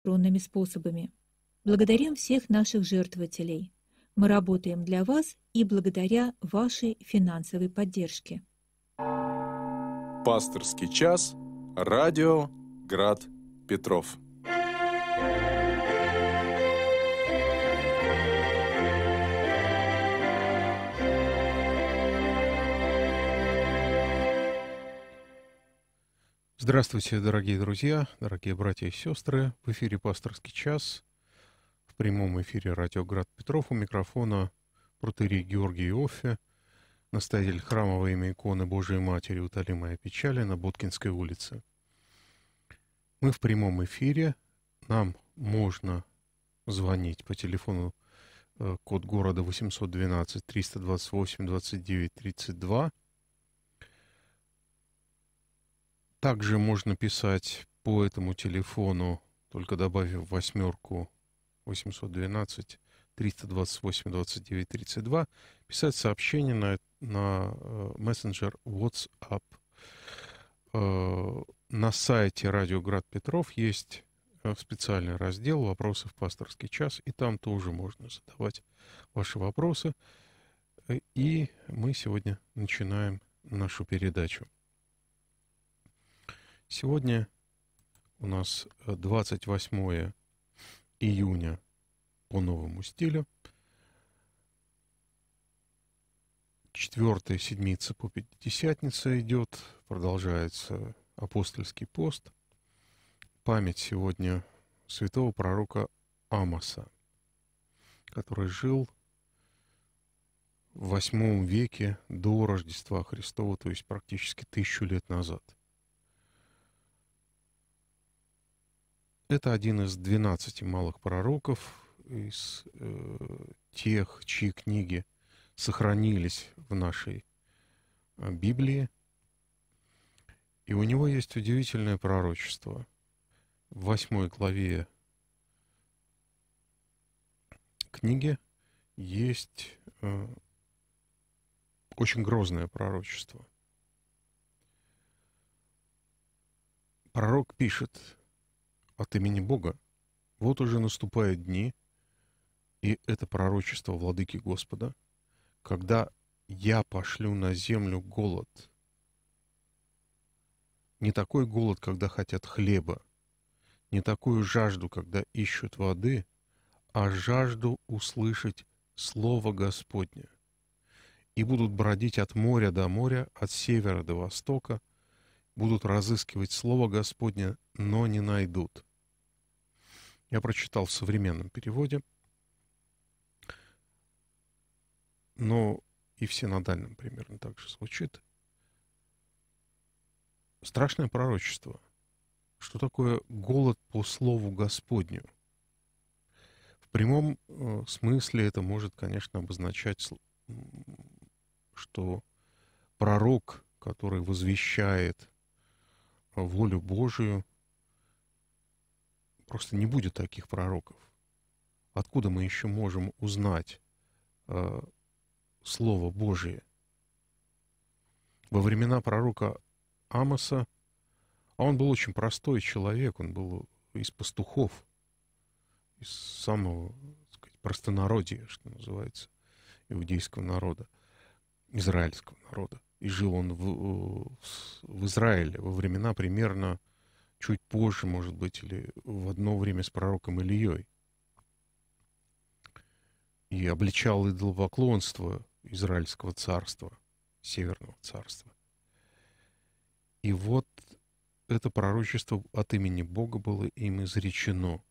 электронными способами. Благодарим всех наших жертвователей. Мы работаем для вас и благодаря вашей финансовой поддержке. Пасторский час. Радио Град Петров. Здравствуйте, дорогие друзья, дорогие братья и сестры. В эфире «Пасторский час». В прямом эфире радио «Град Петров». У микрофона протерей Георгий Иоффе, настоятель храма во имя иконы Божией Матери «Утоли моя печали» на Боткинской улице. Мы в прямом эфире. Нам можно звонить по телефону э, код города 812 328 29 32 Также можно писать по этому телефону, только добавив восьмерку 812 328 29 32, писать сообщение на, на э, мессенджер WhatsApp. Э, на сайте Радио Град Петров есть э, специальный раздел «Вопросы в пасторский час», и там тоже можно задавать ваши вопросы. И мы сегодня начинаем нашу передачу. Сегодня у нас 28 э, июня по новому стилю. Четвертая седмица по Пятидесятнице идет, продолжается апостольский пост. Память сегодня святого пророка Амоса, который жил в восьмом веке до Рождества Христова, то есть практически тысячу лет назад – Это один из 12 малых пророков, из э, тех, чьи книги сохранились в нашей э, Библии. И у него есть удивительное пророчество. В восьмой главе книги есть э, очень грозное пророчество. Пророк пишет, от имени Бога. Вот уже наступают дни, и это пророчество владыки Господа, когда я пошлю на землю голод. Не такой голод, когда хотят хлеба, не такую жажду, когда ищут воды, а жажду услышать Слово Господне. И будут бродить от моря до моря, от севера до востока, будут разыскивать Слово Господне, но не найдут. Я прочитал в современном переводе, но и в синодальном примерно так же звучит. Страшное пророчество. Что такое голод по слову Господню? В прямом э, смысле это может, конечно, обозначать, что пророк, который возвещает волю Божию, Просто не будет таких пророков. Откуда мы еще можем узнать э, Слово Божие? Во времена пророка Амоса, а он был очень простой человек, он был из пастухов, из самого так сказать, простонародия, что называется, иудейского народа, израильского народа. И жил он в, в Израиле во времена примерно чуть позже, может быть, или в одно время с пророком Ильей. И обличал идолопоклонство Израильского царства, Северного царства. И вот это пророчество от имени Бога было им изречено.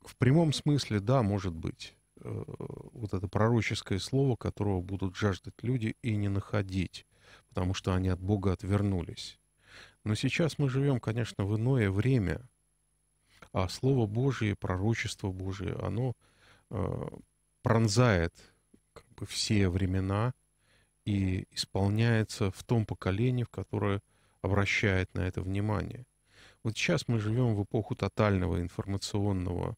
В прямом смысле, да, может быть, э, вот это пророческое слово, которого будут жаждать люди и не находить, потому что они от Бога отвернулись. Но сейчас мы живем, конечно, в иное время, а Слово Божие, пророчество Божие, оно э, пронзает как бы все времена и исполняется в том поколении, в которое обращает на это внимание. Вот сейчас мы живем в эпоху тотального информационного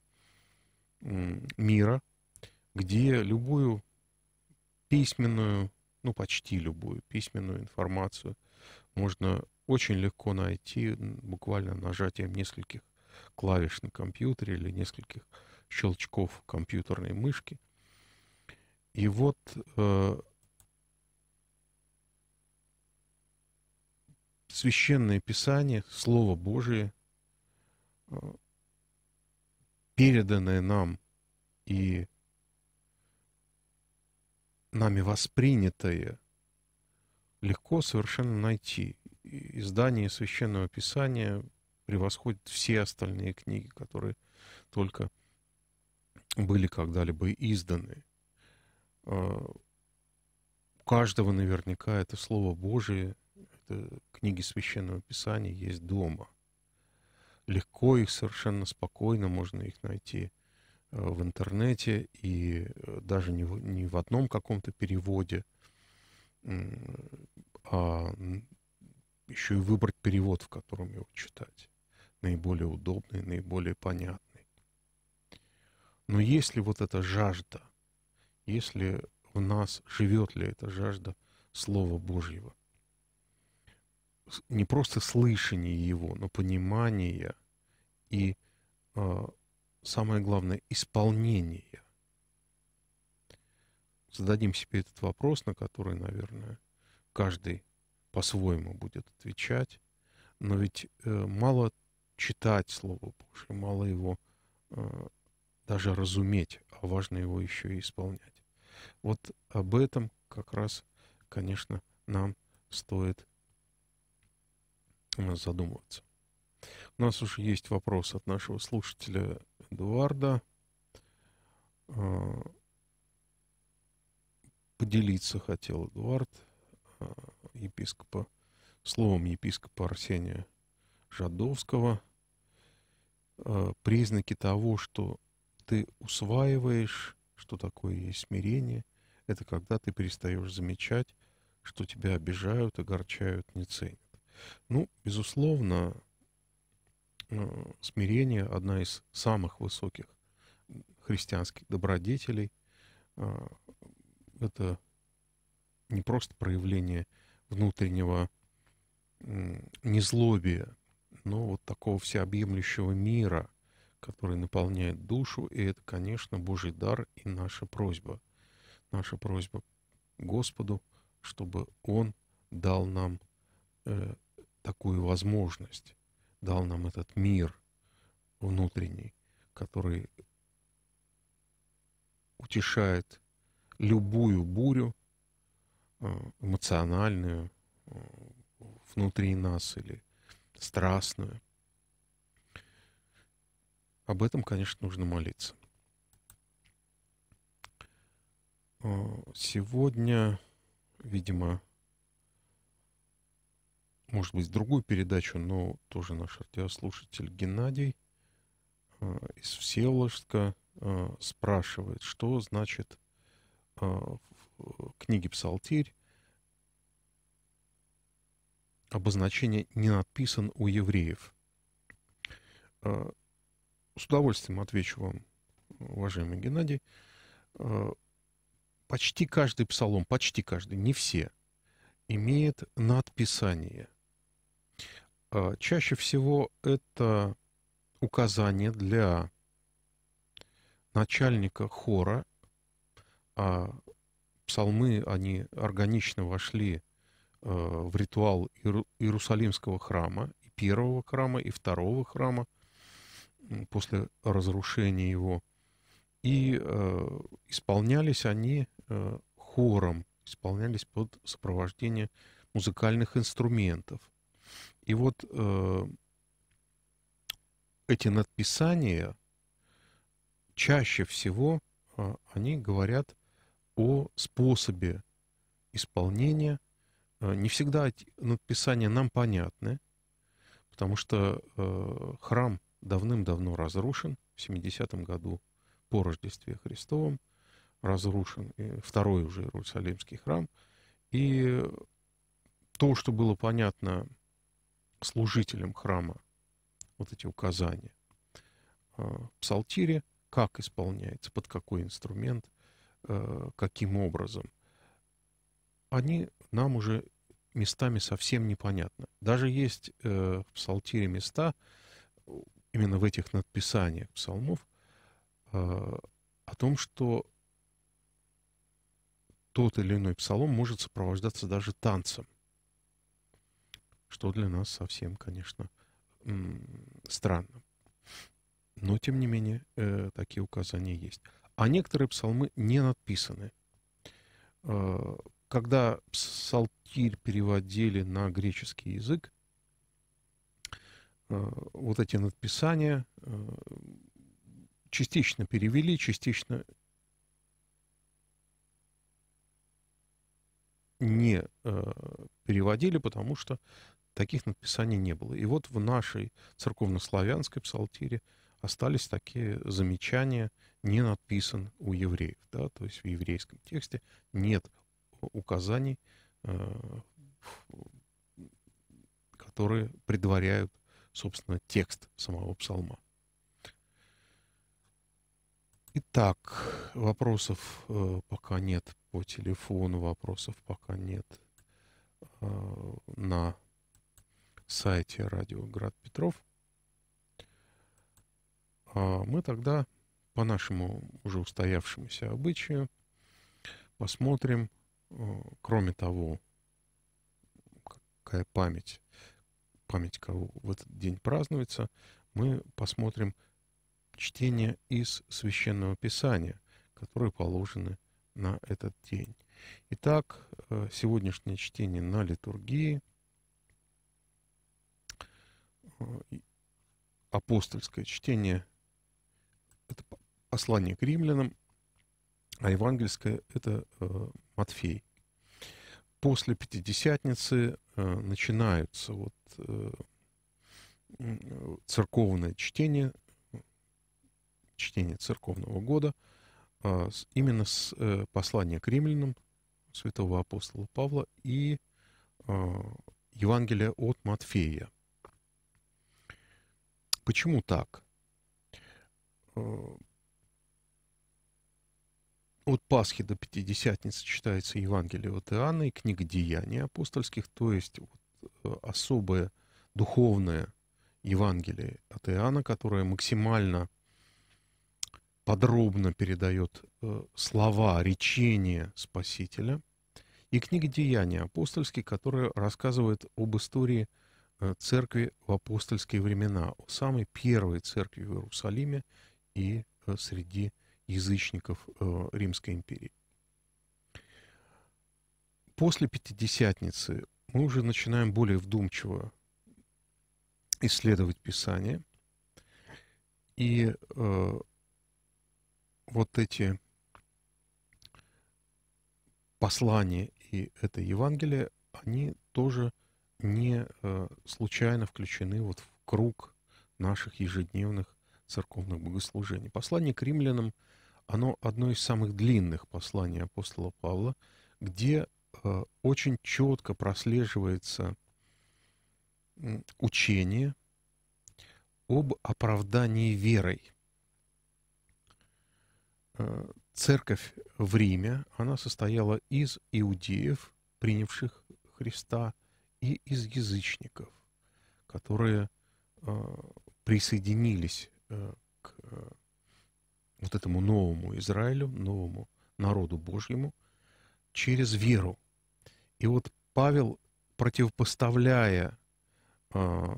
мира, где любую письменную, ну почти любую письменную информацию можно очень легко найти буквально нажатием нескольких клавиш на компьютере или нескольких щелчков компьютерной мышки. И вот э, священное писание, Слово Божие, э, переданное нам и нами воспринятое, легко совершенно найти. Издание Священного Писания превосходит все остальные книги, которые только были когда-либо изданы. А, у каждого наверняка это Слово Божие, это книги Священного Писания есть дома. Легко их совершенно спокойно можно их найти а, в интернете и э, даже не в, не в одном каком-то переводе, а еще и выбрать перевод, в котором его читать. Наиболее удобный, наиболее понятный. Но если вот эта жажда, если в нас живет ли эта жажда Слова Божьего, не просто слышание его, но понимание и, э, самое главное, исполнение. Зададим себе этот вопрос, на который, наверное, каждый по-своему будет отвечать. Но ведь э, мало читать Слово Божье, мало его э, даже разуметь, а важно его еще и исполнять. Вот об этом как раз, конечно, нам стоит э, задумываться. У нас уже есть вопрос от нашего слушателя Эдуарда. Поделиться хотел Эдуард, епископа, словом епископа Арсения Жадовского. Признаки того, что ты усваиваешь, что такое есть смирение. Это когда ты перестаешь замечать, что тебя обижают, огорчают, не ценят. Ну, безусловно, э, смирение – одна из самых высоких христианских добродетелей. Э, это не просто проявление внутреннего незлобия, но вот такого всеобъемлющего мира – который наполняет душу, и это, конечно, Божий дар и наша просьба. Наша просьба Господу, чтобы Он дал нам э, такую возможность, дал нам этот мир внутренний, который утешает любую бурю эмоциональную э, внутри нас или страстную. Об этом, конечно, нужно молиться. А, сегодня, видимо, может быть, другую передачу, но тоже наш радиослушатель Геннадий из Всеволожска спрашивает, что значит в книге «Псалтирь» обозначение «не написан у евреев». С удовольствием отвечу вам, уважаемый Геннадий. Э, почти каждый псалом, почти каждый, не все, имеет надписание. Э, чаще всего это указание для начальника хора, а псалмы, они органично вошли э, в ритуал Иерусалимского храма, и первого храма, и второго храма – после разрушения его. И э, исполнялись они э, хором, исполнялись под сопровождение музыкальных инструментов. И вот эти надписания чаще всего они говорят о способе исполнения. Э, не всегда надписания нам понятны, потому что э, храм давным-давно разрушен, в 70-м году по Рождестве Христовом разрушен второй уже Иерусалимский храм. И то, что было понятно служителям храма, вот эти указания, а, в псалтире, как исполняется, под какой инструмент, каким образом, они нам уже местами совсем непонятны. Даже есть э, в псалтире места, именно в этих надписаниях псалмов о том, что тот или иной псалом может сопровождаться даже танцем, что для нас совсем, конечно, странно. Но, тем не менее, э, такие указания есть. А некоторые псалмы не надписаны. Э, когда псалтирь переводили на греческий язык, э, вот эти надписания частично перевели, частично не переводили, потому что таких надписаний не было. И вот в нашей церковно-славянской псалтире остались такие замечания, не надписан у евреев. Да? То есть в еврейском тексте нет указаний, э, которые предваряют, собственно, текст самого псалма. Итак, вопросов э, пока нет по телефону, вопросов пока нет э, на сайте радио Град Петров. А мы тогда по нашему уже устоявшемуся обычаю посмотрим, э, кроме того, какая память, память кого в этот день празднуется, мы посмотрим чтение из Священного Писания, которые положены на этот день. Итак, э, сегодняшнее чтение на литургии – Э, апостольское чтение — это послание к римлянам, а евангельское — это э, Матфей. После Пятидесятницы э, начинаются вот э, церковное чтение, чтение церковного года, э, именно с э, послания к римлянам святого апостола Павла и э, Евангелия от Матфея. Почему так? Э, от Пасхи до Пятидесятницы читается Евангелие от Иоанна и книга Деяний апостольских, то есть вот э, особое духовное Евангелие от Иоанна, которое максимально подробно передает э, слова, речения Спасителя, и книга Деяний апостольских, которая рассказывает об истории церкви в апостольские времена, о самой первой церкви в Иерусалиме и э, среди язычников э, Римской империи. После Пятидесятницы мы уже начинаем более вдумчиво исследовать Писание. И э, вот эти послания и это Евангелие, они тоже не э, случайно включены вот в круг наших ежедневных церковных богослужений. Послание к римлянам, оно одно из самых длинных посланий апостола Павла, где э, очень четко прослеживается учение об оправдании верой. Э, церковь в Риме, она состояла из иудеев, принявших Христа – и из язычников, которые э, присоединились к э, вот этому новому Израилю, новому народу Божьему через веру. И вот Павел, противопоставляя э,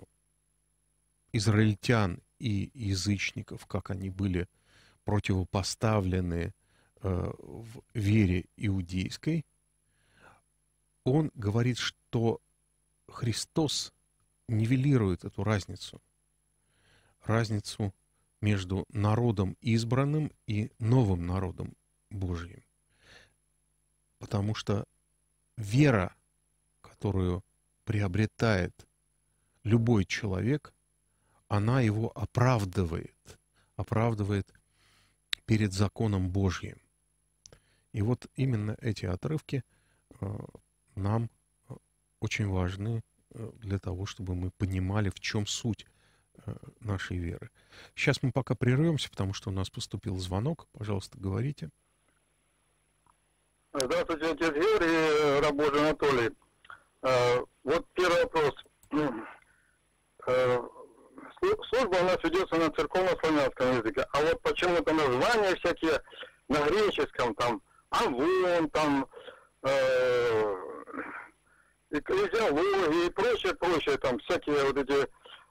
израильтян и язычников, как они были противопоставлены э, в вере иудейской, он говорит, что Христос нивелирует эту разницу. Разницу между народом избранным и новым народом Божьим. Потому что вера, которую приобретает любой человек, она его оправдывает, оправдывает перед законом Божьим. И вот именно эти отрывки э, нам очень важны э, для того, чтобы мы понимали, в чем суть э, нашей веры. Сейчас мы пока прервемся, потому что у нас поступил звонок. Пожалуйста, говорите. Здравствуйте, отец Юрий, раб Божий Анатолий. Э, вот первый вопрос. служба у нас ведется на церковно-славянском языке, а вот почему-то названия всякие на греческом, там, Авон, там, э, экклезиология и прочее, прочее, там, всякие вот эти,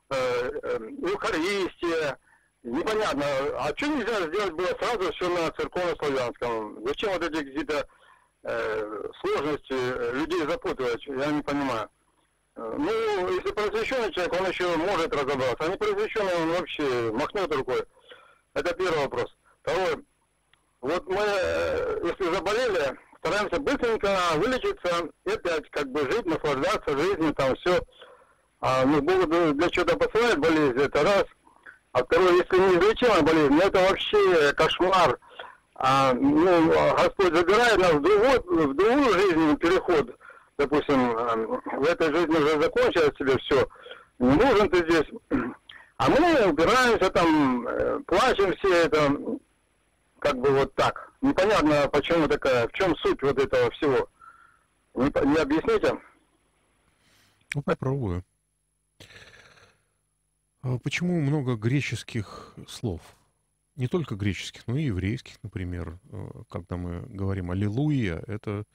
э, э, Евхаристия, непонятно, а что нельзя сделать было сразу все на церковно-славянском? Зачем вот эти какие-то э, сложности людей запутывать, я не понимаю. Э, ну, если просвещенный человек, он еще может разобраться, а не просвещенный, он вообще махнет рукой. Это первый вопрос. Второй. Вот мы, э, если заболели, стараемся быстренько вылечиться и опять как бы жить, наслаждаться жизнью, там все. А, ну, для чего-то посылает болезнь, это раз. А второе, если неизлечимая болезнь, ну это вообще кошмар. А, ну, Господь забирает нас в другую, в другую жизнь, переход. Допустим, в этой жизни уже закончилось тебе все. Не нужен ты здесь. А мы упираемся там, э, плачем все это, как бы вот так. Непонятно, почему такая, в чем суть вот этого всего. Не, не объясните? Ну, попробую. А почему много греческих слов? Не только греческих, но и еврейских, например. Э, когда мы говорим «Аллилуйя», это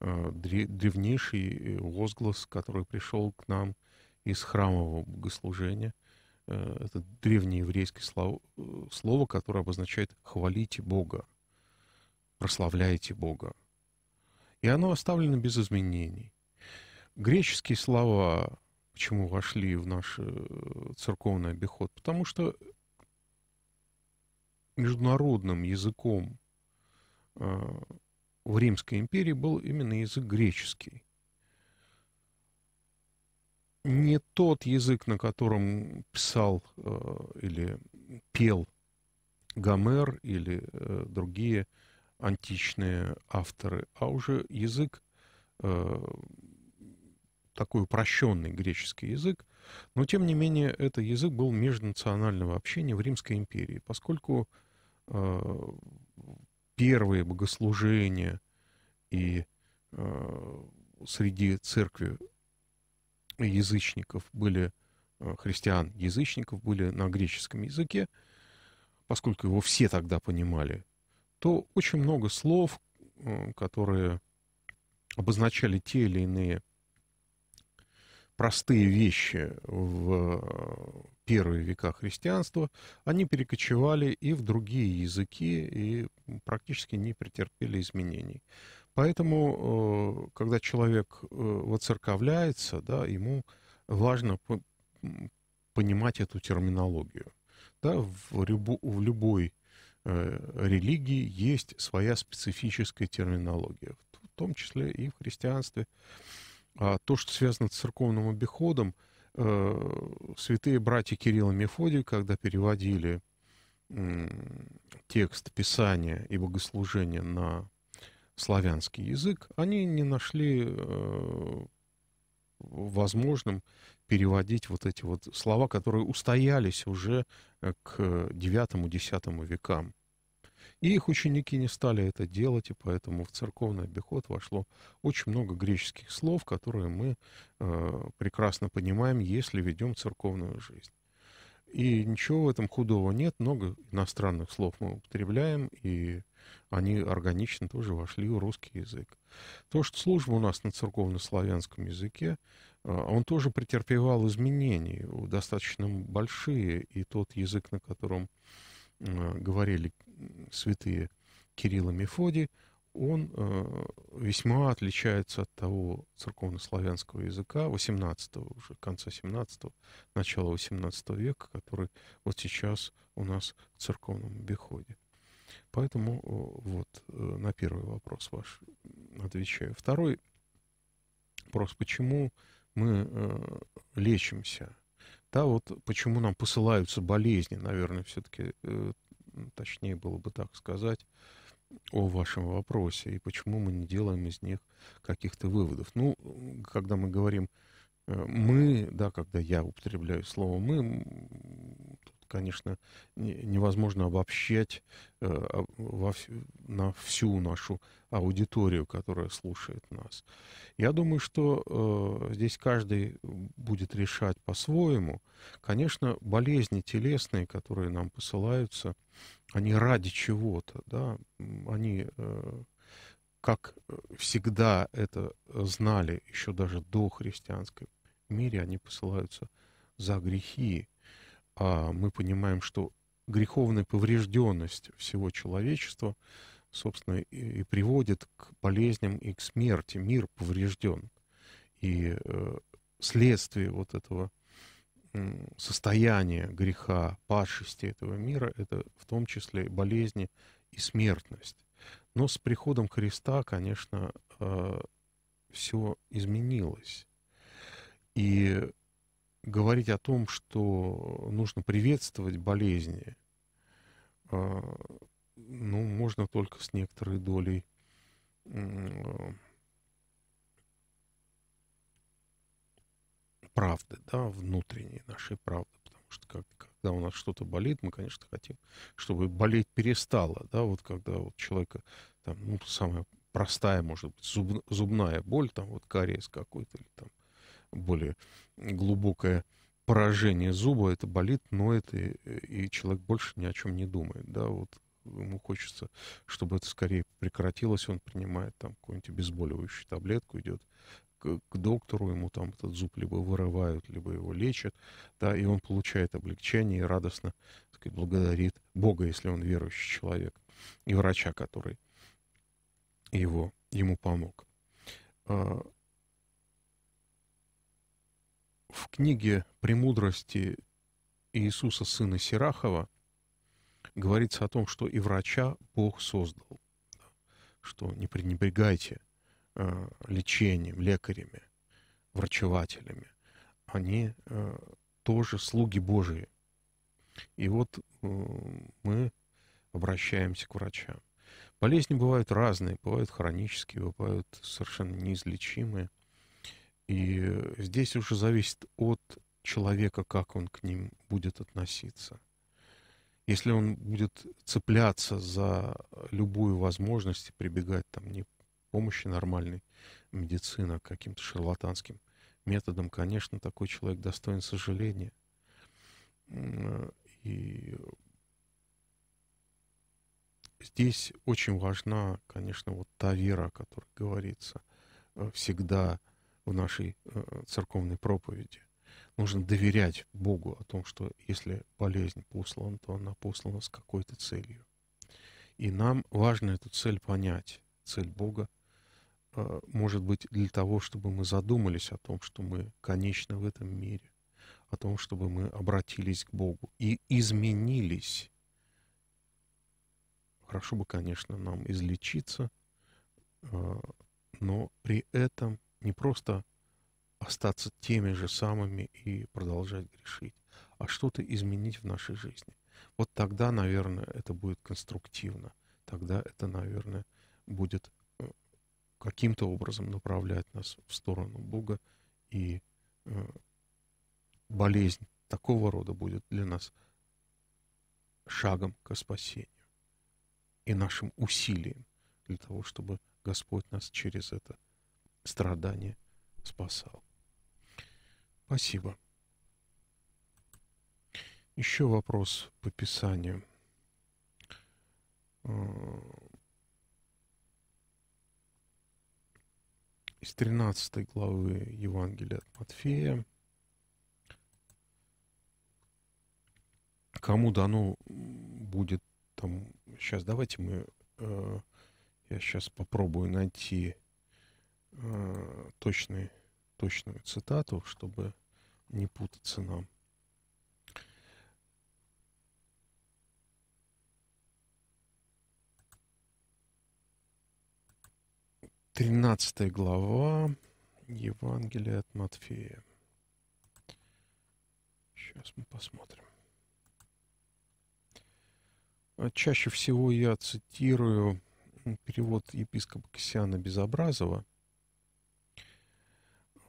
э, древнейший возглас, который пришел к нам из храмового богослужения. Э, это древнееврейское слово, слово, которое обозначает «хвалите Бога», «прославляйте Бога». И оно оставлено без изменений. Греческие слова почему вошли в наш э, церковный обиход? Потому что международным языком э, в Римской империи был именно язык греческий. Не тот язык, на котором писал э, или пел Гомер или другие античные авторы, а уже язык такой упрощенный греческий язык, но тем не менее это язык был межнационального общения в Римской империи, поскольку э, первые богослужения и э, среди церкви язычников были, э, христиан язычников были на греческом языке, поскольку его все тогда понимали, то очень много слов, которые обозначали те или иные простые вещи в э, первые века христианства, они перекочевали и в другие языки и практически не претерпели изменений. Поэтому, э, когда человек э, воцерковляется, да, ему важно понимать эту терминологию. Да, в, любо, в любой религии есть своя специфическая терминология, в том числе и в христианстве. А то, что связано с церковным обиходом, э, святые братья Кирилл и Мефодий, когда переводили текст Писания и богослужения на славянский язык, они не нашли э, возможным переводить вот эти вот слова, которые устоялись уже к IX-X векам. И их ученики не стали это делать, и поэтому в церковный обиход вошло очень много греческих слов, которые мы э, прекрасно понимаем, если ведем церковную жизнь. И ничего в этом худого нет, много иностранных слов мы употребляем, и они органично тоже вошли в русский язык. То, что служба у нас на церковно-славянском языке, э, он тоже претерпевал изменения, достаточно большие, и тот язык, на котором говорили святые Кирилл и Мефодий, он э, весьма отличается от того церковно-славянского языка 18 уже конца 17-го, начала 18 века, который вот сейчас у нас в церковном обиходе. Поэтому вот э, на первый вопрос ваш отвечаю. Второй вопрос, почему мы э, лечимся? Да, вот почему нам посылаются болезни, наверное, все-таки э, точнее было бы так сказать, о вашем вопросе и почему мы не делаем из них каких-то выводов. Ну, когда мы говорим э, мы, да, когда я употребляю слово мы, конечно, невозможно обобщать э, во, на всю нашу аудиторию, которая слушает нас. Я думаю, что э, здесь каждый будет решать по-своему. Конечно, болезни телесные, которые нам посылаются, они ради чего-то, да, они, э, как всегда это знали еще даже до христианской мире, они посылаются за грехи, а мы понимаем, что греховная поврежденность всего человечества, собственно, и приводит к болезням и к смерти. Мир поврежден. И э, следствие вот этого состояния греха, падшести этого мира, это в том числе болезни и смертность. Но с приходом Христа, конечно, э, все изменилось. И говорить о том, что нужно приветствовать болезни, а, ну, можно только с некоторой долей правды, да, внутренней нашей правды, потому что как, когда у нас что-то болит, мы, конечно, хотим, чтобы болеть перестало, да, вот когда у человека там, ну, самая простая, может быть, зуб, зубная боль, там, вот кариес какой-то, или там более глубокое поражение зуба, это болит, ноет, и, и человек больше ни о чем не думает, да, вот ему хочется, чтобы это скорее прекратилось, он принимает там какую-нибудь обезболивающую таблетку, идет к, к доктору, ему там этот зуб либо вырывают, либо его лечат, да, и он получает облегчение и радостно, так сказать, благодарит Бога, если он верующий человек, и врача, который его, ему помог. В книге «Премудрости Иисуса, сына Сирахова» говорится о том, что и врача Бог создал, что не пренебрегайте э, лечением, лекарями, врачевателями. Они э, тоже слуги Божии. И вот э, мы обращаемся к врачам. Болезни бывают разные, бывают хронические, бывают совершенно неизлечимые – и здесь уже зависит от человека, как он к ним будет относиться. Если он будет цепляться за любую возможность прибегать там не помощи нормальной медицины, а каким-то шарлатанским методом, конечно, такой человек достоин сожаления. И здесь очень важна, конечно, вот та вера, о которой говорится э, всегда – в нашей э, церковной проповеди. Нужно доверять Богу о том, что если болезнь послана, то она послана с какой-то целью. И нам важно эту цель понять. Цель Бога э, может быть для того, чтобы мы задумались о том, что мы конечно в этом мире, о том, чтобы мы обратились к Богу и изменились. Хорошо бы, конечно, нам излечиться, э, но при этом не просто остаться теми же самыми и продолжать грешить, а что-то изменить в нашей жизни. Вот тогда, наверное, это будет конструктивно. Тогда это, наверное, будет э, каким-то образом направлять нас в сторону Бога, и э, болезнь такого рода будет для нас шагом к спасению и нашим усилием для того, чтобы Господь нас через это страдания спасал. Спасибо. Еще вопрос по Писанию. А, из 13 главы Евангелия от Матфея. Кому дано будет там... Сейчас давайте мы... Э, я сейчас попробую найти э, точный, точную цитату, чтобы не путаться нам. Тринадцатая глава Евангелия от Матфея. Сейчас мы посмотрим. А чаще всего я цитирую перевод епископа Ксиана Безобразова,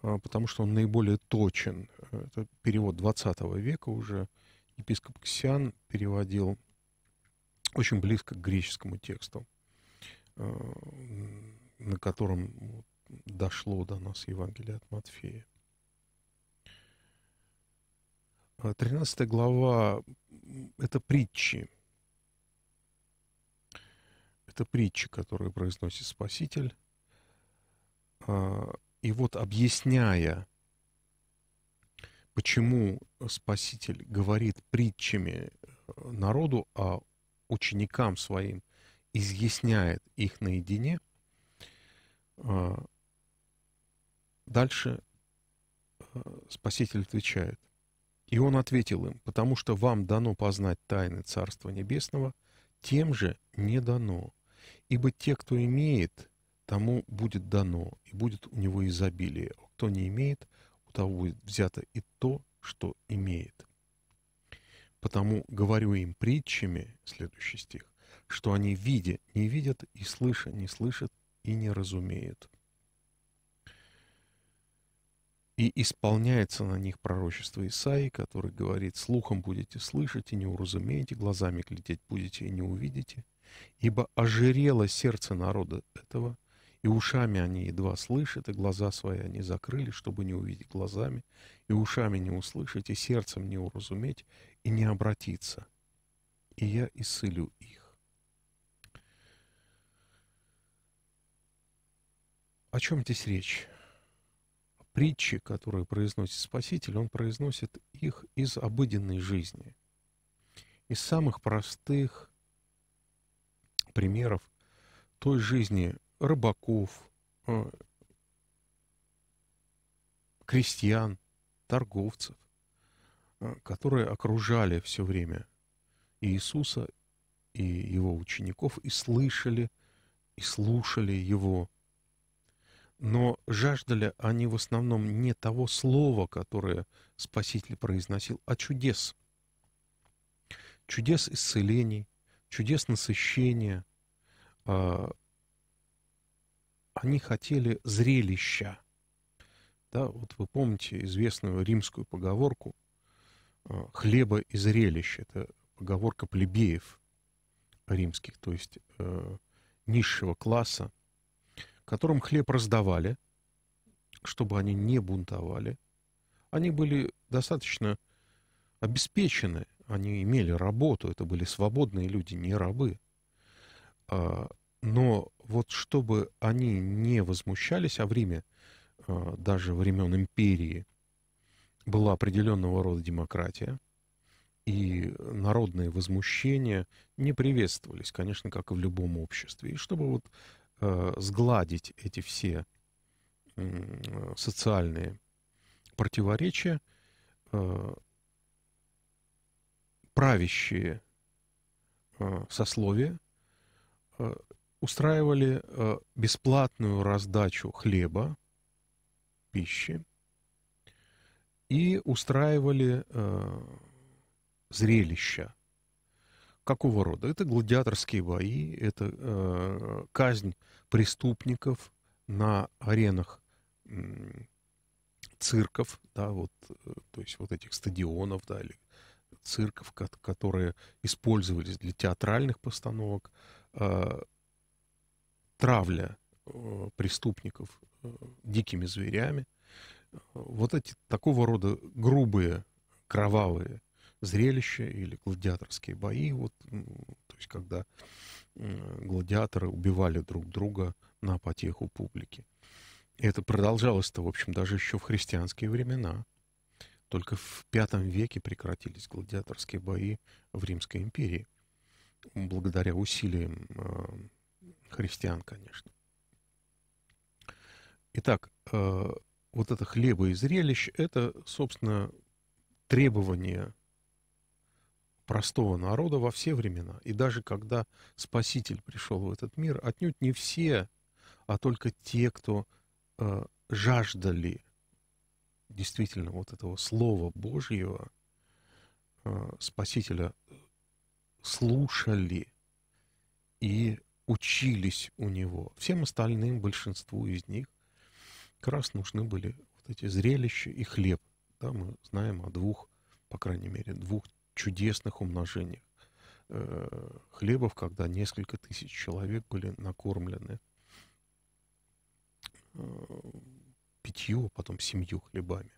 потому что он наиболее точен. Это перевод 20 века уже, епископ Ксян переводил очень близко к греческому тексту, э, на котором дошло до нас Евангелие от Матфея. 13 глава — это притчи. Это притчи, которые произносит Спаситель. И вот объясняя, почему Спаситель говорит притчами э, народу, а ученикам своим изъясняет их наедине, а, дальше э, Спаситель отвечает. И он ответил им, потому что вам дано познать тайны Царства Небесного, тем же не дано. Ибо те, кто имеет, тому будет дано, и будет у него изобилие. А кто не имеет, у того будет взято и то, что имеет. Потому говорю им притчами, следующий стих, что они, видя, не видят, и слыша, не слышат, и не разумеют. И исполняется на них пророчество Исаии, который говорит, «Слухом будете слышать и не уразумеете, глазами глядеть будете и не увидите, ибо ожирело сердце народа этого, и ушами они едва слышат, и глаза свои они закрыли, чтобы не увидеть глазами, и ушами не услышать, и сердцем не уразуметь, и не обратиться. И я исцелю их. О чем здесь речь? Притчи, которые произносит Спаситель, он произносит их из обыденной жизни, из самых простых примеров той жизни рыбаков, э, крестьян, торговцев, э, которые окружали все время Иисуса и его учеников и слышали, и слушали его. Но жаждали они в основном не того слова, которое Спаситель произносил, а чудес. Чудес исцелений, чудес насыщения, а, они хотели зрелища. Да, вот вы помните известную римскую поговорку э, «хлеба и зрелища». Это поговорка плебеев римских, то есть э, низшего класса, которым хлеб раздавали, чтобы они не бунтовали. Они были достаточно обеспечены, они имели работу, это были свободные люди, не рабы. А, но вот чтобы они не возмущались, а в Риме, а, даже времен империи, была определенного рода демократия, и народные возмущения не приветствовались, конечно, как и в любом обществе. И чтобы вот э, сгладить эти все социальные противоречия, э, правящие э, сословия устраивали э, бесплатную раздачу хлеба, пищи, и устраивали э, зрелища. Какого рода? Это гладиаторские бои, это э, казнь преступников на аренах э, цирков, да, вот, э, то есть вот этих стадионов, да, или цирков, которые использовались для театральных постановок, э, травля э, преступников э, дикими зверями. Вот эти такого рода грубые, кровавые зрелища или гладиаторские бои, вот, то есть когда гладиаторы убивали друг друга на потеху публики. И это продолжалось-то, в общем, даже еще в христианские времена. Только в V веке прекратились гладиаторские бои в Римской империи, благодаря усилиям э, христиан, конечно. Итак, э, вот это хлеба и зрелищ – это, собственно, требование простого народа во все времена. И даже когда Спаситель пришел в этот мир, отнюдь не все, а только те, кто э, жаждали действительно вот этого Слова Божьего, э, Спасителя, слушали и учились у него. Всем остальным, большинству из них, как раз нужны были вот эти зрелища и хлеб. Да, мы знаем о двух, по крайней мере, двух чудесных умножениях э, хлебов, когда несколько тысяч человек были накормлены э, пятью, а потом семью хлебами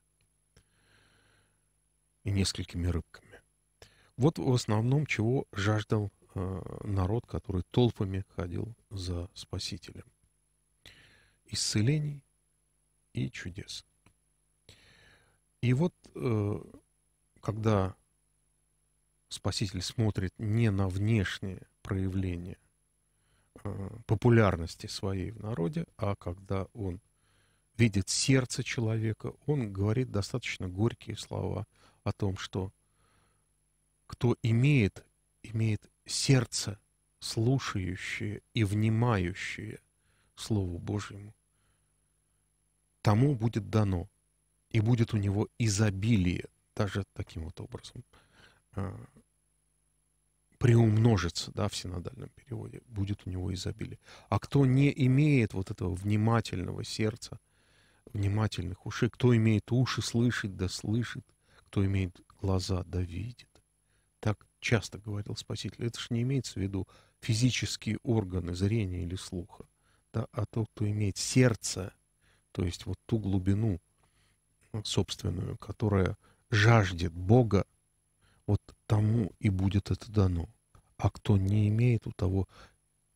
и несколькими рыбками. Вот в основном чего жаждал народ, который толпами ходил за Спасителем. Исцелений и чудес. И вот э, когда Спаситель смотрит не на внешние проявления э, популярности своей в народе, а когда он видит сердце человека, он говорит достаточно горькие слова о том, что кто имеет, имеет сердце, слушающее и внимающее Слову Божьему, тому будет дано, и будет у него изобилие, даже таким вот образом, а, приумножится, да, в синодальном переводе, будет у него изобилие. А кто не имеет вот этого внимательного сердца, внимательных ушей, кто имеет уши слышать, да слышит, кто имеет глаза, да видит. Так часто говорил Спаситель. Это же не имеется в виду физические органы зрения или слуха, да, а тот, кто имеет сердце, то есть вот ту глубину собственную, которая жаждет Бога, вот тому и будет это дано. А кто не имеет, у того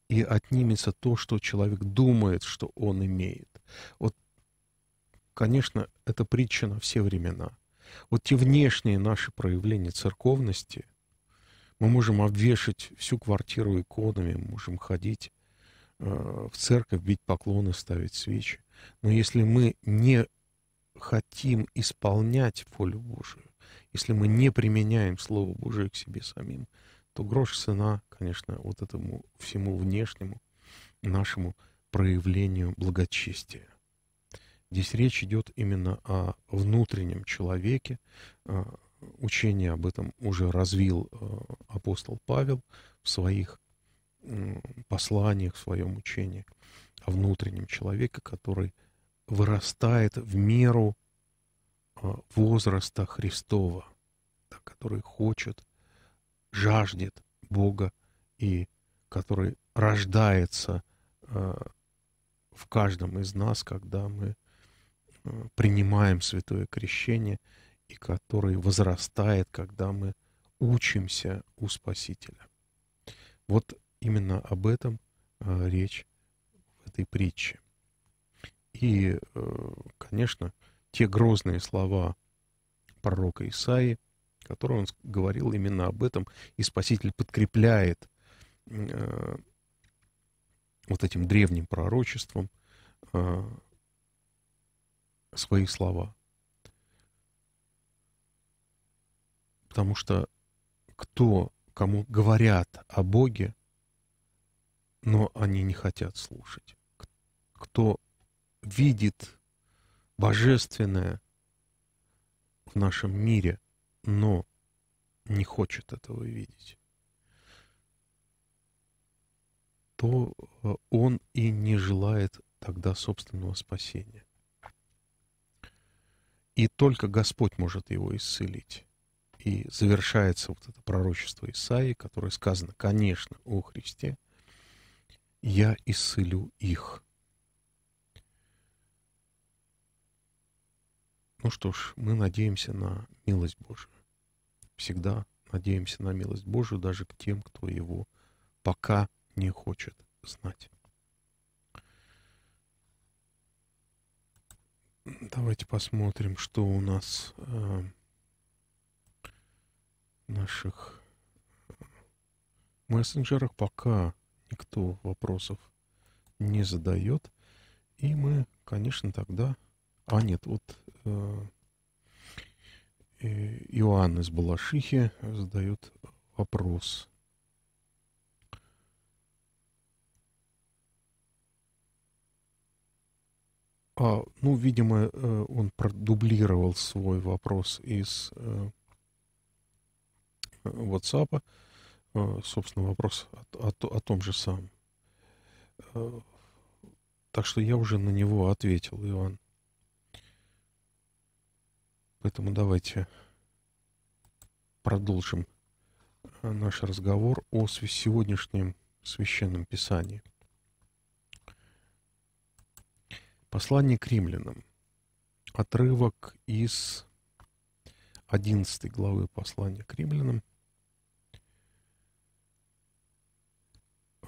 и отнимется то, что человек думает, что он имеет. Вот, конечно, это притча на все времена. Вот те внешние наши проявления церковности, мы можем обвешать всю квартиру иконами, можем ходить э, в церковь, бить поклоны, ставить свечи. Но если мы не хотим исполнять волю Божию, если мы не применяем Слово Божие к себе самим, то грош цена, конечно, вот этому всему внешнему нашему проявлению благочестия. Здесь речь идет именно о внутреннем человеке. Учение об этом уже развил а, апостол Павел в своих посланиях, в своем учении о внутреннем человеке, который вырастает в меру а, возраста Христова, который хочет, жаждет Бога и который рождается в каждом из нас, когда мы принимаем святое крещение и который возрастает, когда мы учимся у Спасителя. Вот именно об этом э, речь в этой притче. И, э, конечно, те грозные слова пророка Исаи, которые он говорил именно об этом, и Спаситель подкрепляет э, вот этим древним пророчеством свои слова. Потому что кто, кому говорят о Боге, но они не хотят слушать. Кто видит божественное в нашем мире, но не хочет этого видеть, то э, он и не желает тогда собственного спасения. И только Господь может его исцелить. И завершается вот это пророчество Исаии, которое сказано, конечно, о Христе, «Я исцелю их». Ну что ж, мы надеемся на милость Божию. Всегда надеемся на милость Божию даже к тем, кто его пока не хочет знать. Давайте посмотрим, что у нас э, наших мессенджерах пока никто вопросов не задает. И мы, конечно, тогда... А, нет, вот э, э Иоанн из Балашихи задает вопрос. А, ну, видимо, э, он продублировал свой вопрос из э, WhatsApp. Э, собственно, вопрос о, о, о том же самом. Так что я уже на него ответил, Иван. Поэтому давайте продолжим э, наш разговор о сегодняшнем священном писании. Послание к римлянам. Отрывок из 11 главы послания к римлянам.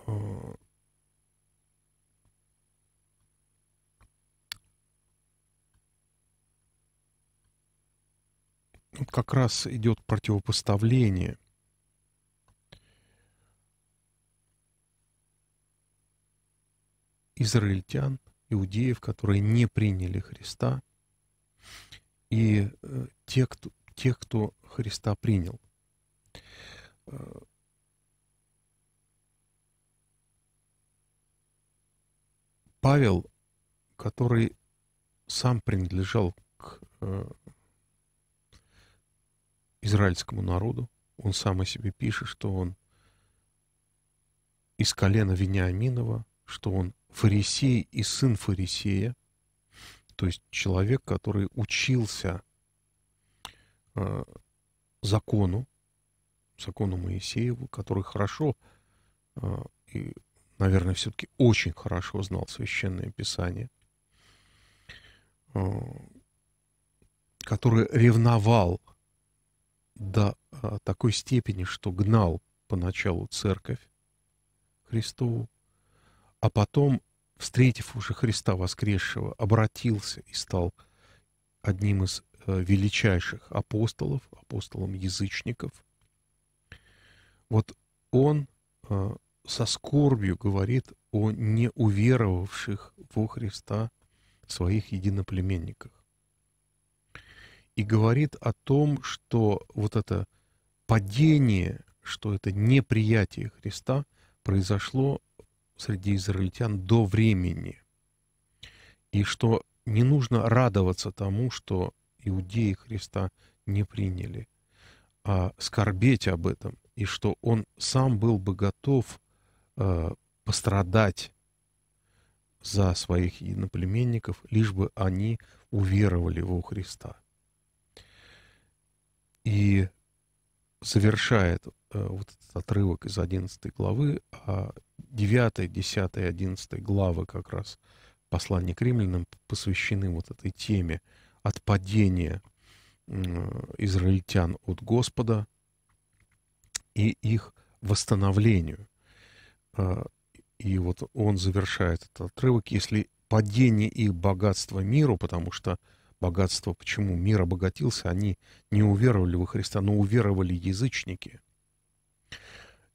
Э, как раз идет противопоставление израильтян, иудеев, которые не приняли Христа, и э, тех, кто, тех, кто Христа принял. Павел, который сам принадлежал к э, израильскому народу. Он сам о себе пишет, что он из колена Вениаминова, что он фарисей и сын фарисея, то есть человек, который учился э, закону, закону Моисееву, который хорошо э, и, наверное, все-таки очень хорошо знал священное писание, э, который ревновал до а, такой степени, что гнал поначалу церковь Христову, а потом, встретив уже Христа воскресшего, обратился и стал одним из э, величайших апостолов, апостолом язычников. Вот он э, со скорбью говорит о неуверовавших во Христа своих единоплеменниках и говорит о том, что вот это падение, что это неприятие Христа произошло среди израильтян до времени. И что не нужно радоваться тому, что иудеи Христа не приняли, а скорбеть об этом, и что он сам был бы готов э, пострадать за своих единоплеменников, лишь бы они уверовали во Христа и завершает э, вот этот отрывок из 11 главы, а 9, 10, 11 главы как раз послания к римлянам посвящены вот этой теме отпадения израильтян от Господа и их восстановлению. А, и вот он завершает этот отрывок, если падение их богатства миру, потому что богатство. Почему мир обогатился? Они не уверовали во Христа, но уверовали язычники.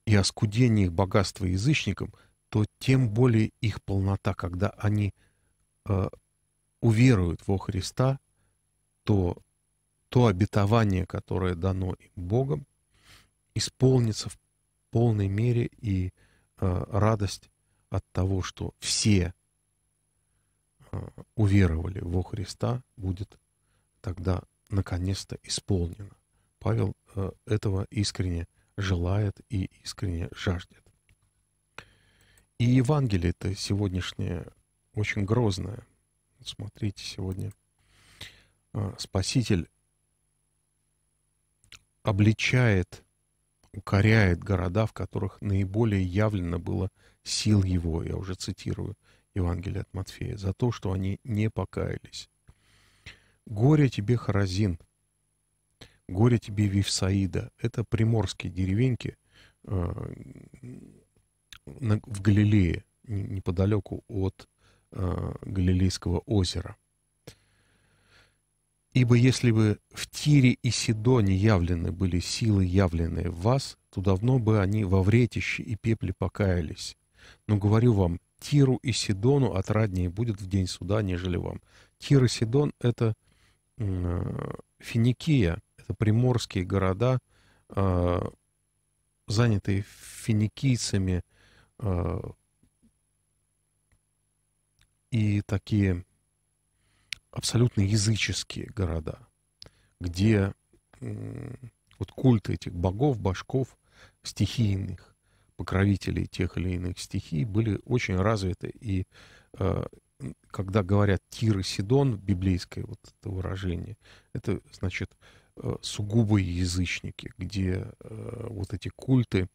И оскудение их богатства язычникам, то тем более их полнота, когда они э, уверуют во Христа, то то обетование, которое дано им Богом, исполнится в полной мере и э, радость от того, что все Э, уверовали во Христа, будет тогда наконец-то исполнено. Павел э, этого искренне желает и искренне жаждет. И Евангелие это сегодняшнее очень грозное. Смотрите, сегодня э, Спаситель обличает, укоряет города, в которых наиболее явлено было сил его, я уже цитирую, Евангелие от Матфея, за то, что они не покаялись. «Горе тебе, Харазин! Горе тебе, Вифсаида!» Это приморские деревеньки э, в Галилее, неподалеку от э, Галилейского озера. Ибо если бы в Тире и Сидоне явлены были силы, явленные в вас, то давно бы они во вретище и пепле покаялись. Но говорю вам, Тиру и Сидону отраднее будет в день суда, нежели вам. Тир и Сидон — это э, Финикия, это приморские города, э, занятые финикийцами э, и такие абсолютно языческие города, где вот культы этих богов, башков стихийных, покровителей тех или иных стихий были очень развиты. И э, когда говорят Тир и Сидон, библейское вот это выражение, это значит э, сугубые язычники, где э, вот эти культы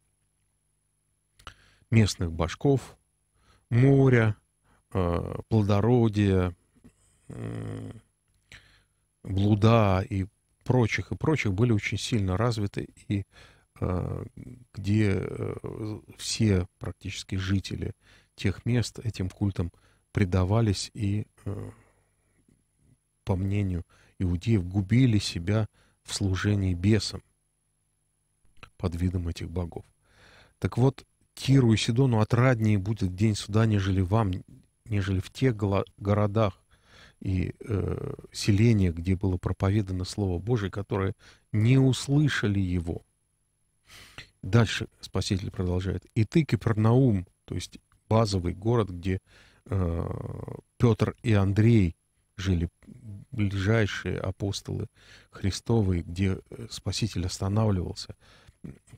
местных башков, моря, э, плодородия, блуда и прочих и прочих были очень сильно развиты и где все практически жители тех мест этим культам предавались и, по мнению иудеев, губили себя в служении бесам под видом этих богов. Так вот, Тиру и Сидону отраднее будет день суда, нежели вам, нежели в тех городах и э, селениях, где было проповедано Слово Божие, которые не услышали его. Дальше Спаситель продолжает. И ты, Кипернаум, то есть базовый город, где э, Петр и Андрей жили ближайшие апостолы Христовые, где э, Спаситель останавливался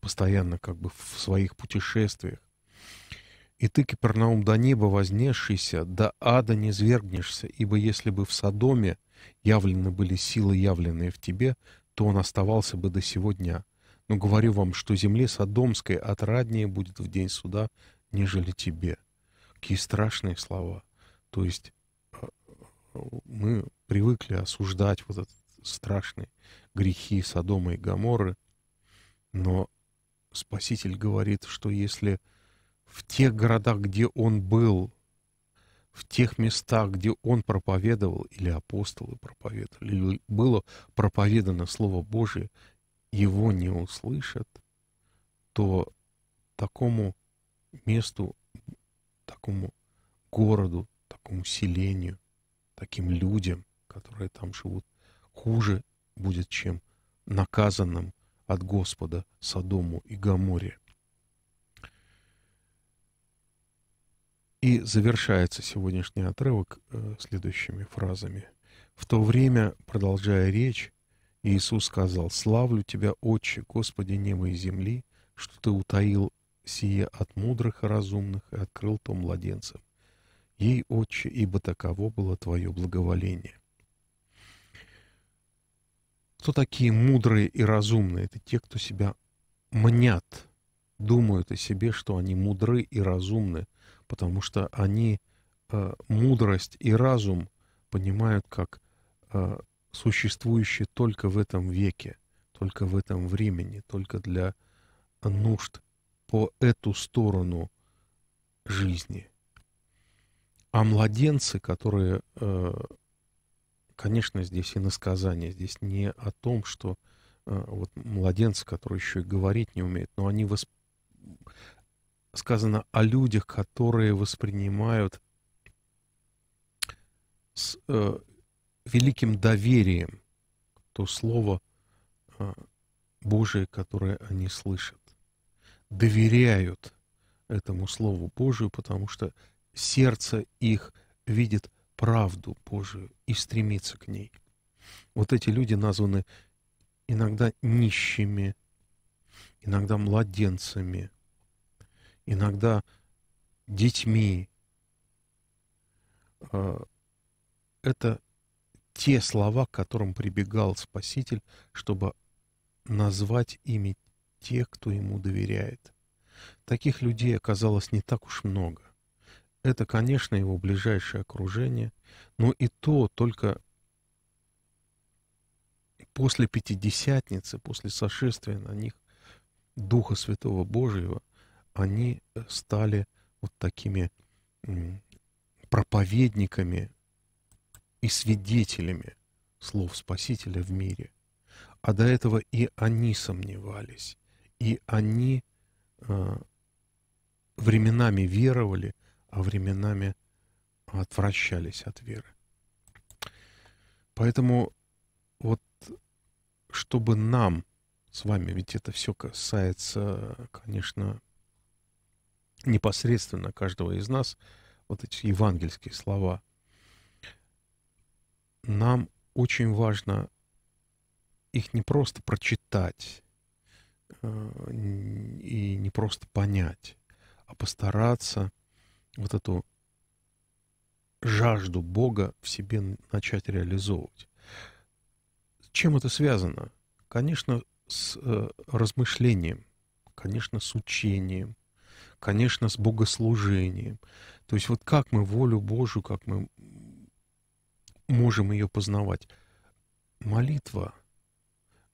постоянно как бы в своих путешествиях. И ты, Кипернаум, до неба вознесшийся, до ада не свергнешься, ибо если бы в Содоме явлены были силы, явленные в тебе, то он оставался бы до сего дня. Но говорю вам, что земле Содомской отраднее будет в день суда, нежели тебе. Какие страшные слова. То есть мы привыкли осуждать вот этот страшные грехи Содома и Гаморы, но Спаситель говорит, что если в тех городах, где он был, в тех местах, где он проповедовал, или апостолы проповедовали, или было проповедано Слово Божие, его не услышат, то такому месту, такому городу, такому селению таким людям, которые там живут, хуже будет, чем наказанным от Господа Содому и Гаморе. И завершается сегодняшний отрывок э, следующими фразами. В то время, продолжая речь, Иисус сказал, «Славлю Тебя, Отче, Господи неба и земли, что Ты утаил сие от мудрых и разумных и открыл то младенцам. Ей, Отче, ибо таково было Твое благоволение. Кто такие мудрые и разумные? Это те, кто себя мнят, думают о себе, что они мудры и разумны, потому что они э, мудрость и разум понимают как э, существующие только в этом веке, только в этом времени, только для нужд по эту сторону жизни – а младенцы, которые, э, конечно, здесь и насказание, здесь не о том, что э, вот младенцы, которые еще и говорить не умеют, но они восп... сказано о людях, которые воспринимают с э, великим доверием то слово э, Божие, которое они слышат. Доверяют этому Слову Божию, потому что сердце их видит правду Божию и стремится к ней. Вот эти люди названы иногда нищими, иногда младенцами, иногда детьми. А, это те слова, к которым прибегал Спаситель, чтобы назвать ими тех, кто ему доверяет. Таких людей оказалось не так уж много это, конечно, его ближайшее окружение, но и то только после Пятидесятницы, после сошествия на них Духа Святого Божьего, они э, стали вот такими проповедниками и свидетелями слов Спасителя в мире. А до этого и они сомневались, и они э, временами веровали, а временами отвращались от веры. Поэтому вот чтобы нам с вами, ведь это все касается, конечно, непосредственно каждого из нас, вот эти евангельские слова, нам очень важно их не просто прочитать э, и не просто понять, а постараться – вот эту жажду Бога в себе начать реализовывать. Чем это связано? конечно, с э, размышлением, конечно, с учением, конечно, с богослужением. То есть вот как мы волю Божию, как мы можем ее познавать? Молитва,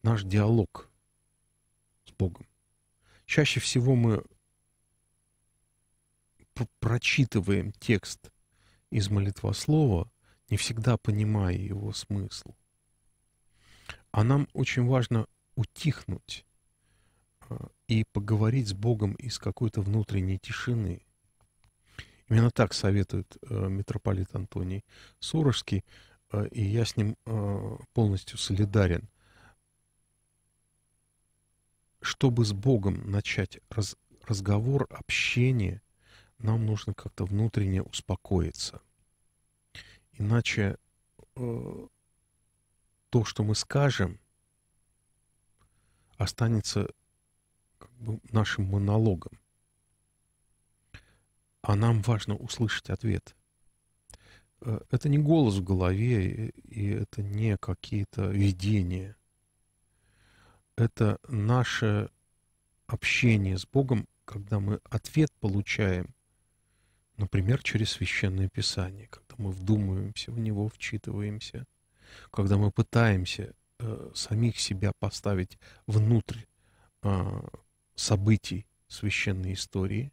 наш диалог с Богом. Чаще всего мы прочитываем текст из молитвослова, не всегда понимая его смысл. А нам очень важно утихнуть а, и поговорить с Богом из какой-то внутренней тишины. Именно так советует э, митрополит Антоний Сурожский, э, и я с ним э, полностью солидарен. Чтобы с Богом начать раз, разговор, общение, нам нужно как-то внутренне успокоиться. Иначе э, то, что мы скажем, останется нашим монологом. А нам важно услышать ответ. Э, это не голос в голове, и это не какие-то видения. Это наше общение с Богом, когда мы ответ получаем, например, через Священное Писание, когда мы вдумываемся в него, вчитываемся, когда мы пытаемся э, самих себя поставить внутрь э, событий священной истории,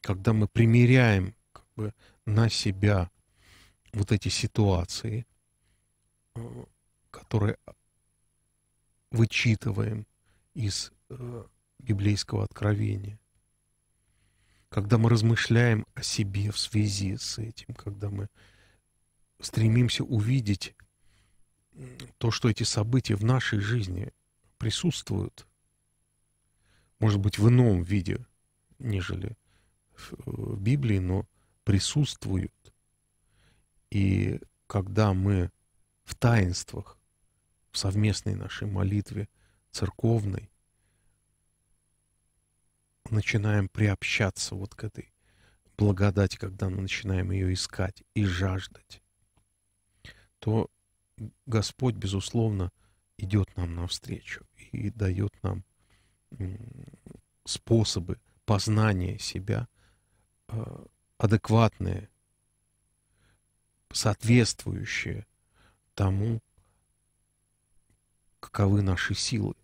когда мы примеряем как бы, на себя вот эти ситуации, э, которые вычитываем из э, библейского откровения, когда мы размышляем о себе в связи с этим, когда мы стремимся увидеть то, что эти события в нашей жизни присутствуют, может быть, в ином виде, нежели в Библии, но присутствуют. И когда мы в таинствах, в совместной нашей молитве церковной, начинаем приобщаться вот к этой благодати, когда мы начинаем ее искать и жаждать, то Господь, безусловно, идет нам навстречу и дает нам способы познания себя а, адекватные, соответствующие тому, каковы наши силы.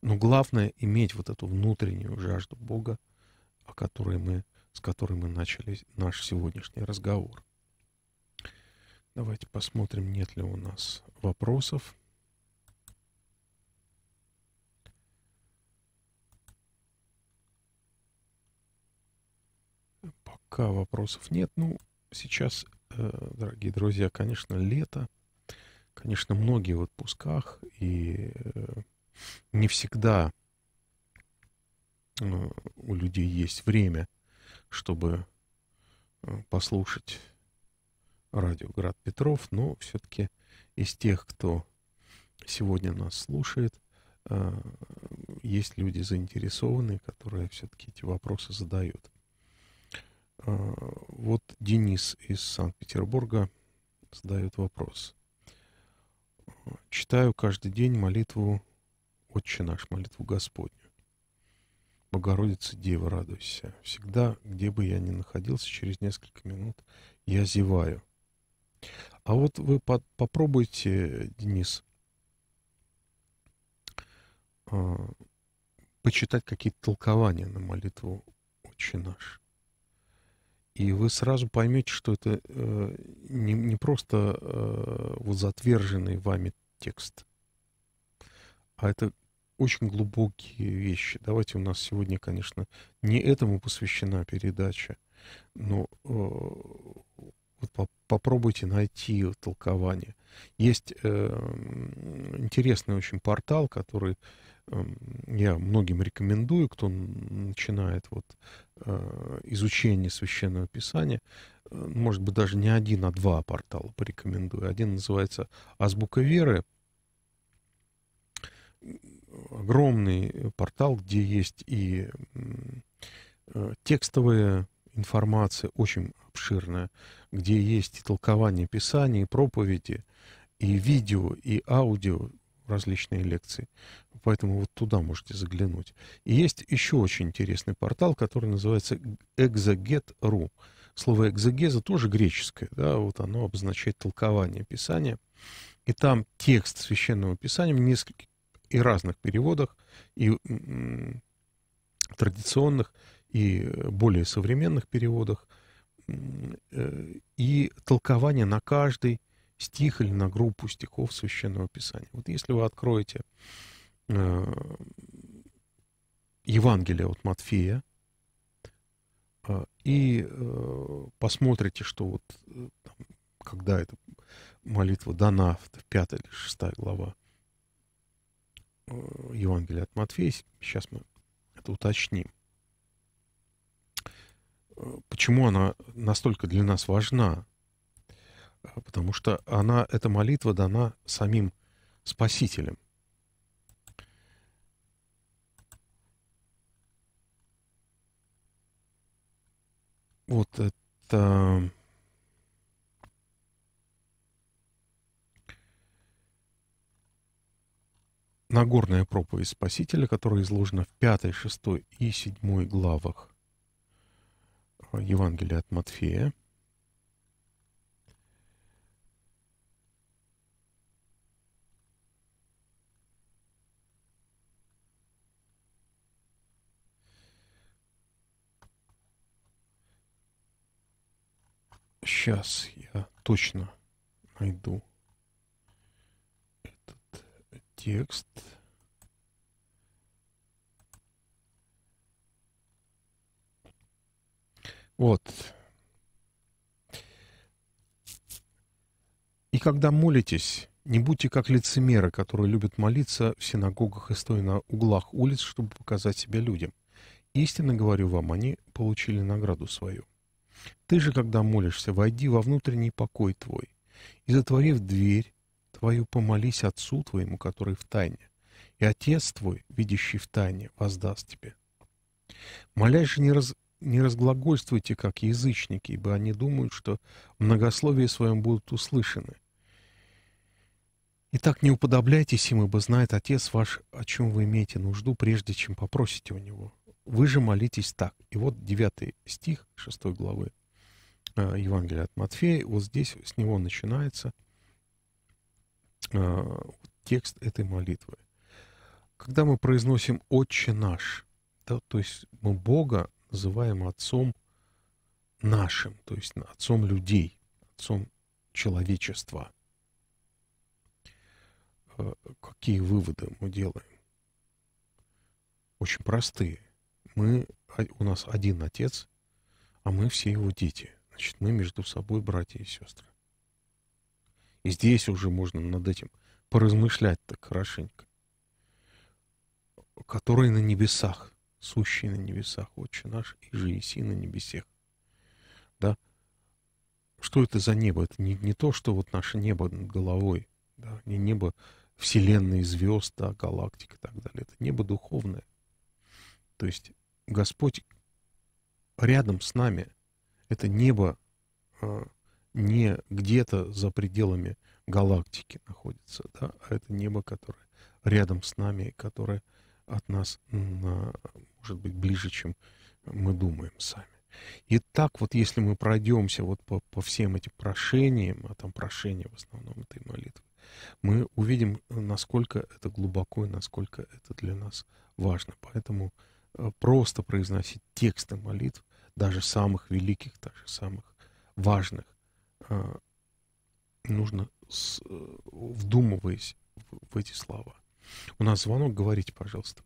Но главное иметь вот эту внутреннюю жажду Бога, о которой мы, с которой мы начали наш сегодняшний разговор. Давайте посмотрим, нет ли у нас вопросов. Пока вопросов нет. Ну, сейчас, э, дорогие друзья, конечно, лето. Конечно, многие в отпусках. И э, не всегда э, у людей есть время, чтобы послушать радио Град Петров, но все-таки из тех, кто сегодня нас слушает, есть люди заинтересованные, которые все-таки эти вопросы задают. А, вот Денис из Санкт-Петербурга задает вопрос. Читаю каждый день молитву «Отче наш», молитву Господню. Богородица Дева, радуйся. Всегда, где бы я ни находился, через несколько минут я зеваю – а вот вы по попробуйте, Денис, э, почитать какие-то толкования на молитву «Отче наш». И вы сразу поймете, что это э, не, не просто э, вот затверженный вами текст, а это очень глубокие вещи. Давайте у нас сегодня, конечно, не этому посвящена передача, но э, вот попробуйте найти толкование. Есть э, интересный очень портал, который э, я многим рекомендую, кто начинает вот, э, изучение священного писания. Э, может быть, даже не один, а два портала порекомендую. Один называется «Азбука веры». Огромный портал, где есть и э, текстовые информация очень обширная, где есть и толкование Писания, и проповеди, и видео, и аудио различные лекции. Поэтому вот туда можете заглянуть. И есть еще очень интересный портал, который называется exeget.ru. Слово экзегеза тоже греческое, да, вот оно обозначает толкование Писания. И там текст священного Писания в нескольких и разных переводах, и традиционных, и более современных переводах, э, и толкование на каждый стих или на группу стихов Священного Писания. Вот если вы откроете э, Евангелие от Матфея э, и э, посмотрите, что вот когда эта молитва дана, в 5 или 6 глава Евангелия от Матфея, сейчас мы это уточним. Почему она настолько для нас важна? Потому что она, эта молитва дана самим Спасителем. Вот это... Нагорная проповедь Спасителя, которая изложена в 5, 6 и 7 главах Евангелия от Матфея. Сейчас я точно найду этот текст. Вот. И когда молитесь, не будьте как лицемеры, которые любят молиться в синагогах и стоя на углах улиц, чтобы показать себя людям. Истинно говорю вам, они получили награду свою. Ты же, когда молишься, войди во внутренний покой твой, и, затворив дверь твою, помолись Отцу твоему, который в тайне, и Отец твой, видящий в тайне, воздаст тебе. Молясь же не, раз, не разглагольствуйте, как язычники, ибо они думают, что в многословии своем будут услышаны. Итак, не уподобляйтесь им, ибо знает Отец ваш, о чем вы имеете нужду, прежде чем попросите у Него. Вы же молитесь так. И вот 9 стих 6 главы э, Евангелия от Матфея, вот здесь с него начинается э, текст этой молитвы. Когда мы произносим «Отче наш», да, то есть мы Бога называем Отцом нашим, то есть Отцом людей, Отцом человечества. Э, какие выводы мы делаем? Очень простые – мы, у нас один отец, а мы все его дети. Значит, мы между собой братья и сестры. И здесь уже можно над этим поразмышлять так хорошенько. Который на небесах, сущий на небесах, Отче наш, и же Иси на небесах. Да? Что это за небо? Это не, не то, что вот наше небо над головой, да? не небо вселенной звезд, да, галактик и так далее. Это небо духовное. То есть Господь рядом с нами. Это небо а, не где-то за пределами галактики находится, да, а это небо, которое рядом с нами, которое от нас, на, может быть, ближе, чем мы думаем сами. И так вот, если мы пройдемся вот по, по всем этим прошениям, а там прошения в основном этой молитвы, мы увидим, насколько это глубоко и насколько это для нас важно. Поэтому просто произносить тексты молитв, даже самых великих, даже самых важных, э, нужно э, вдумываясь в эти слова. У нас звонок, говорите, пожалуйста.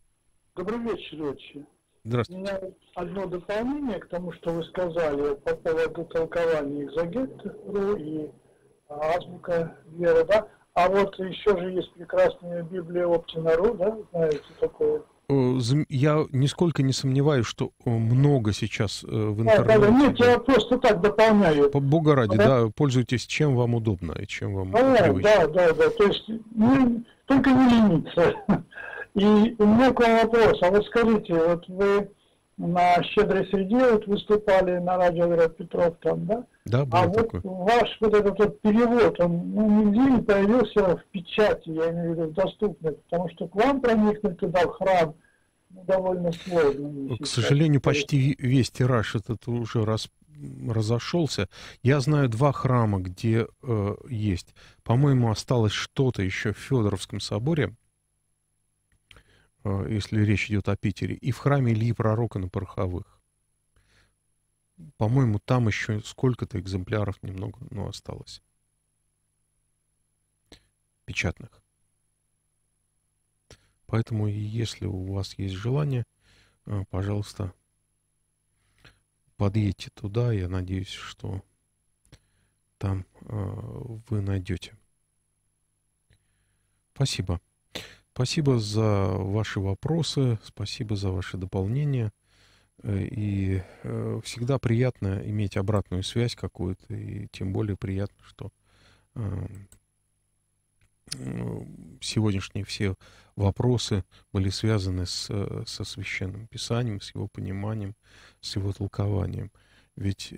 Добрый вечер, отче. Здравствуйте. У меня одно дополнение к тому, что вы сказали по поводу толкования экзогет.ру и азбука веры, да? А вот еще же есть прекрасная Библия Оптина.ру, да, знаете такое? Э, я нисколько не сомневаюсь, что э, много сейчас э, в интернете. Да, нет, я просто так дополняю. По Бога ради, да, да пользуйтесь чем вам удобно и чем вам а, Да, да, да, то есть не, только не лениться. И у меня к вам вопрос, а вот скажите, вот вы на щедрой среде вот выступали на радио говорят, Петров там, да? Да, А вот такое. ваш вот этот вот перевод, он ну, нигде не появился в печати, я имею в виду в доступной, потому что к вам проникнуть туда, в храм, ну, довольно сложно. К сожалению, почти весь тираж этот уже раз, разошелся. Я знаю два храма, где э, есть. По-моему, осталось что-то еще в Федоровском соборе, э, если речь идет о Питере, и в храме Ильи Пророка на Пороховых. По-моему, там еще сколько-то экземпляров немного, но осталось. Печатных. Поэтому, если у вас есть желание, э, пожалуйста, подъедьте туда. Я надеюсь, что там э, вы найдете. Спасибо. Спасибо за ваши вопросы, спасибо за ваши дополнения. Э, И э, всегда приятно иметь обратную связь какую-то, и тем более приятно, что э, э, сегодняшние все вопросы были связаны с, со священным писанием, с его пониманием, с его толкованием. Ведь,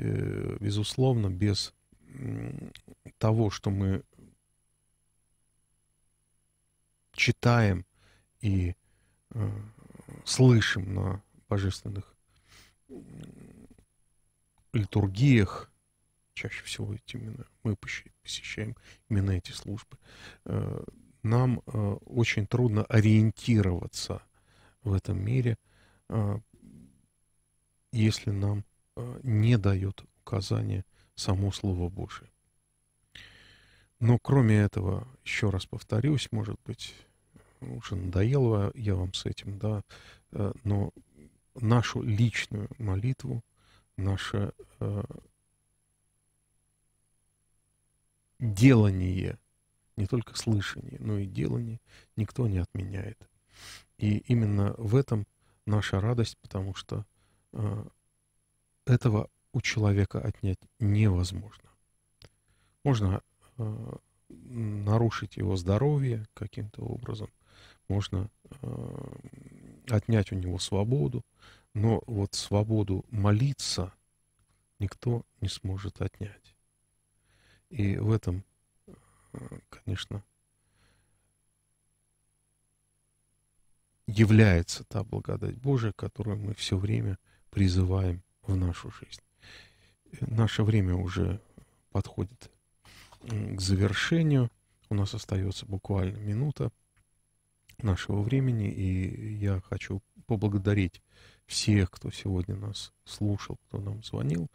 безусловно, без того, что мы читаем и слышим на божественных литургиях, чаще всего эти именно мы посещ- посещаем именно эти службы, э, нам э, очень трудно ориентироваться в этом мире, э, если нам не дает указания само Слово Божие. Но кроме этого, еще раз повторюсь, может быть, уже надоело я вам с этим, да, но нашу личную молитву, наше э, делание, не только слышание, но и делание никто не отменяет. И именно в этом наша радость, потому что э, этого у человека отнять невозможно. Можно э, нарушить его здоровье каким-то образом, можно э, отнять у него свободу, но вот свободу молиться никто не сможет отнять. И в этом, э, конечно, является та благодать Божия, которую мы все время призываем в нашу жизнь. Э, Наше время уже подходит к завершению. У нас остается буквально минута нашего времени, и я хочу поблагодарить всех, кто сегодня нас слушал, кто нам звонил,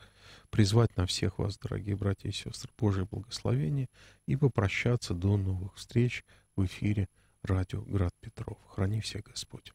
призвать на всех вас, дорогие братья и сестры, Божье благословение и попрощаться до новых встреч в эфире радио «Град Петров». Храни всех Господь.